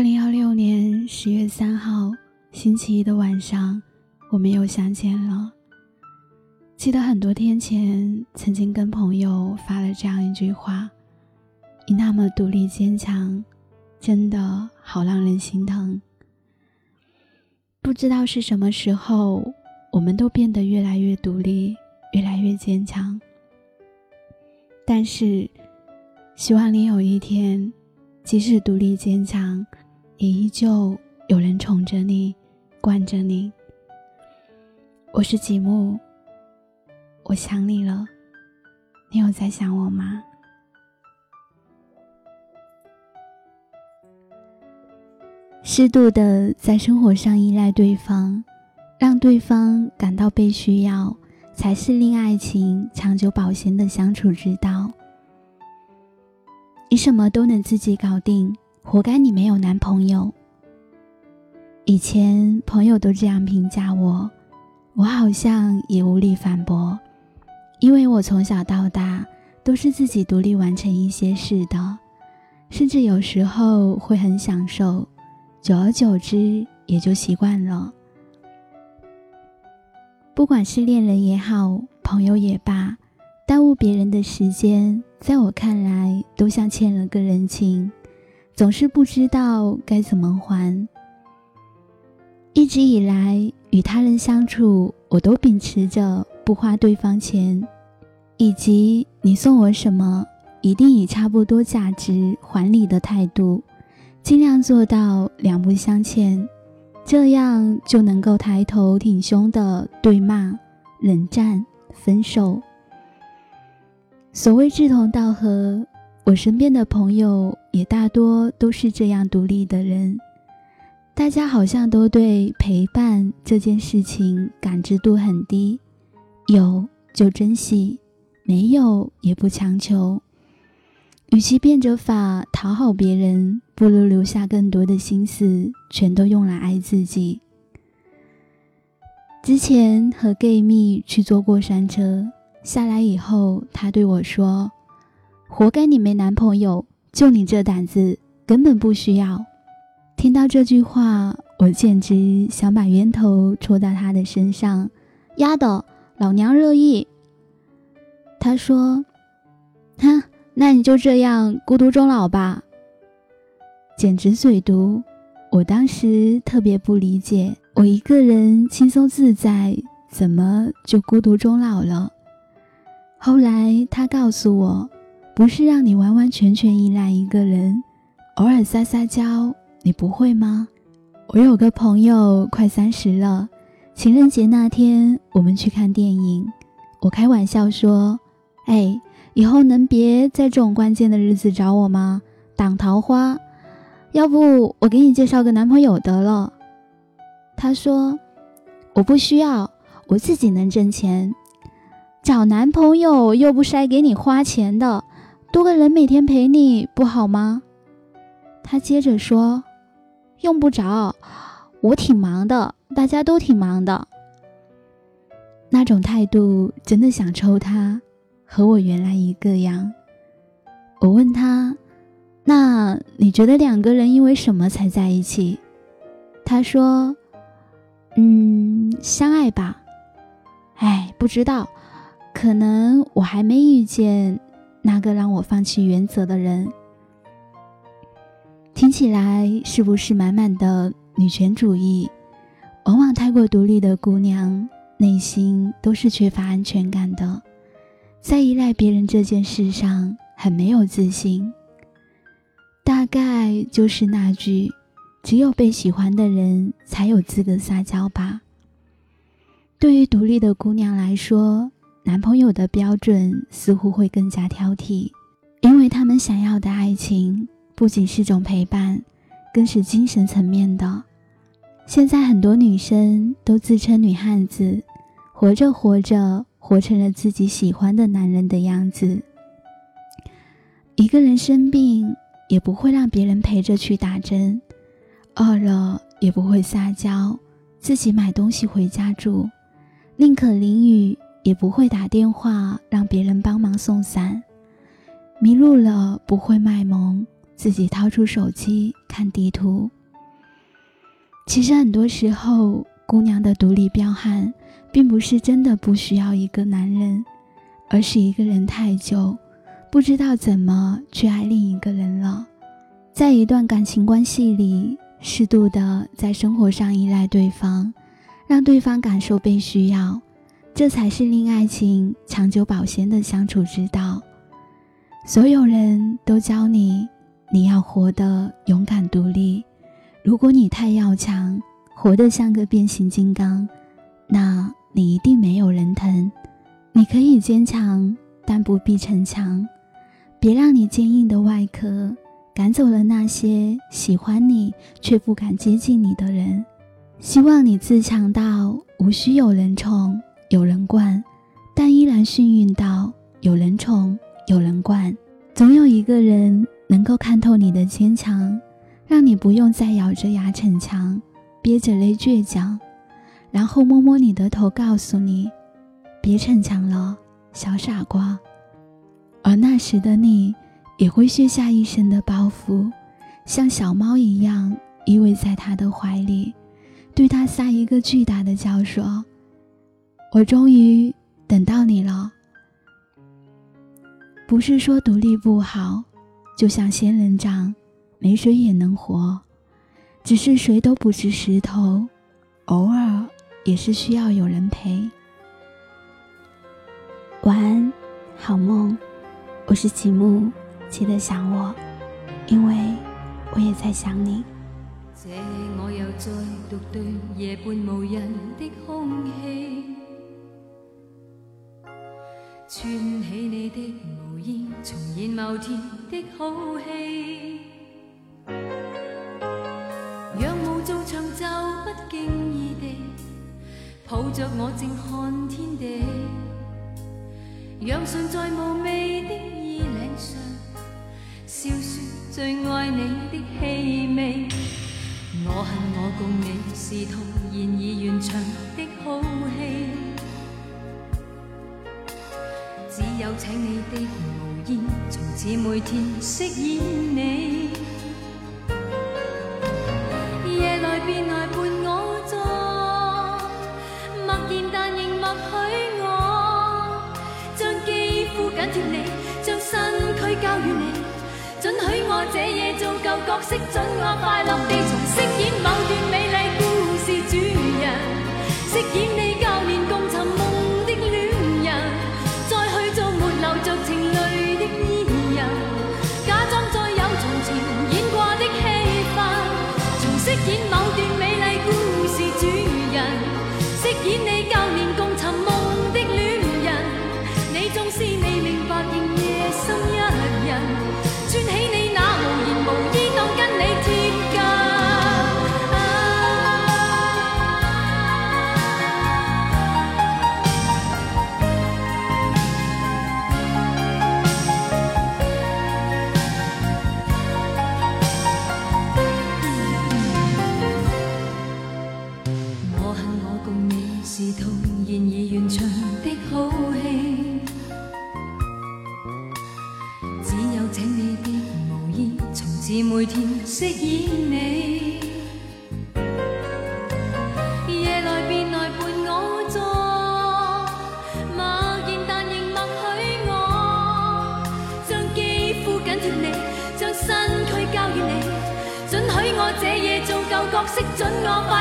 二零二六年十月三号，星期一的晚上，我们又相见了。记得很多天前，曾经跟朋友发了这样一句话：“你那么独立坚强，真的好让人心疼。”不知道是什么时候，我们都变得越来越独立，越来越坚强。但是，希望你有一天，即使独立坚强。也依旧有人宠着你，惯着你。我是吉木，我想你了，你有在想我吗？适度的在生活上依赖对方，让对方感到被需要，才是令爱情长久保鲜的相处之道。你什么都能自己搞定。活该你没有男朋友。以前朋友都这样评价我，我好像也无力反驳，因为我从小到大都是自己独立完成一些事的，甚至有时候会很享受，久而久之也就习惯了。不管是恋人也好，朋友也罢，耽误别人的时间，在我看来都像欠了个人情。总是不知道该怎么还。一直以来与他人相处，我都秉持着不花对方钱，以及你送我什么，一定以差不多价值还礼的态度，尽量做到两不相欠，这样就能够抬头挺胸的对骂、冷战、分手。所谓志同道合。我身边的朋友也大多都是这样独立的人，大家好像都对陪伴这件事情感知度很低，有就珍惜，没有也不强求。与其变着法讨好别人，不如留下更多的心思，全都用来爱自己。之前和 gay 蜜去坐过山车，下来以后，他对我说。活该你没男朋友，就你这胆子，根本不需要。听到这句话，我简直想把烟头戳到他的身上。丫的，老娘乐意。他说：“哼，那你就这样孤独终老吧。”简直嘴毒。我当时特别不理解，我一个人轻松自在，怎么就孤独终老了？后来他告诉我。不是让你完完全全依赖一个人，偶尔撒撒娇，你不会吗？我有个朋友快三十了，情人节那天我们去看电影，我开玩笑说：“哎，以后能别在这种关键的日子找我吗？挡桃花，要不我给你介绍个男朋友得了。”他说：“我不需要，我自己能挣钱，找男朋友又不是来给你花钱的。”多个人每天陪你不好吗？他接着说：“用不着，我挺忙的，大家都挺忙的。”那种态度真的想抽他，和我原来一个样。我问他：“那你觉得两个人因为什么才在一起？”他说：“嗯，相爱吧。”哎，不知道，可能我还没遇见。那个让我放弃原则的人，听起来是不是满满的女权主义？往往太过独立的姑娘，内心都是缺乏安全感的，在依赖别人这件事上很没有自信。大概就是那句“只有被喜欢的人才有资格撒娇”吧。对于独立的姑娘来说。男朋友的标准似乎会更加挑剔，因为他们想要的爱情不仅是种陪伴，更是精神层面的。现在很多女生都自称女汉子，活着活着活成了自己喜欢的男人的样子。一个人生病也不会让别人陪着去打针，饿了也不会撒娇，自己买东西回家住，宁可淋雨。也不会打电话让别人帮忙送伞，迷路了不会卖萌，自己掏出手机看地图。其实很多时候，姑娘的独立彪悍，并不是真的不需要一个男人，而是一个人太久，不知道怎么去爱另一个人了。在一段感情关系里，适度的在生活上依赖对方，让对方感受被需要，这才是令爱情长久保鲜的相处之道。所有人都教你，你要活得勇敢独立。如果你太要强，活得像个变形金刚，那你一定没有人疼。你可以坚强，但不必逞强。别让你坚硬的外壳赶走了那些喜欢你却不敢接近你的人。希望你自强到无需有人宠、有人惯，但依然幸运到有人宠、有人惯。总有一个人能够看透你的坚强。让你不用再咬着牙逞强，憋着泪倔强，然后摸摸你的头，告诉你：“别逞强了，小傻瓜。”而那时的你，也会卸下一身的包袱，像小猫一样依偎在他的怀里，对他撒一个巨大的娇，说：“我终于等到你了。”不是说独立不好，就像仙人掌。没水也能活，只是谁都不是石头，偶尔也是需要有人陪。晚安，好梦。我是吉木，记得想我，因为我也在想你。这我又再独对夜半无人的空气，串起你的毛衣，重现某天的好戏。仰舞做长袖，不经意地抱着我静看天地，让唇在无味的衣领上，笑说最爱你的气味。我恨我共你是徒然而完场的好戏，只有请你的毛衣，从此每天饰演你。夜来便来伴我坐，默然但仍默许我，将肌肤紧贴你，将身躯交予你，准许我这夜做旧角色，准我快乐地。是每天饰演你，夜来便来伴我坐，默然但仍默许我，将肌肤紧贴你，将身躯交予你，准许我这夜做旧角色，准我快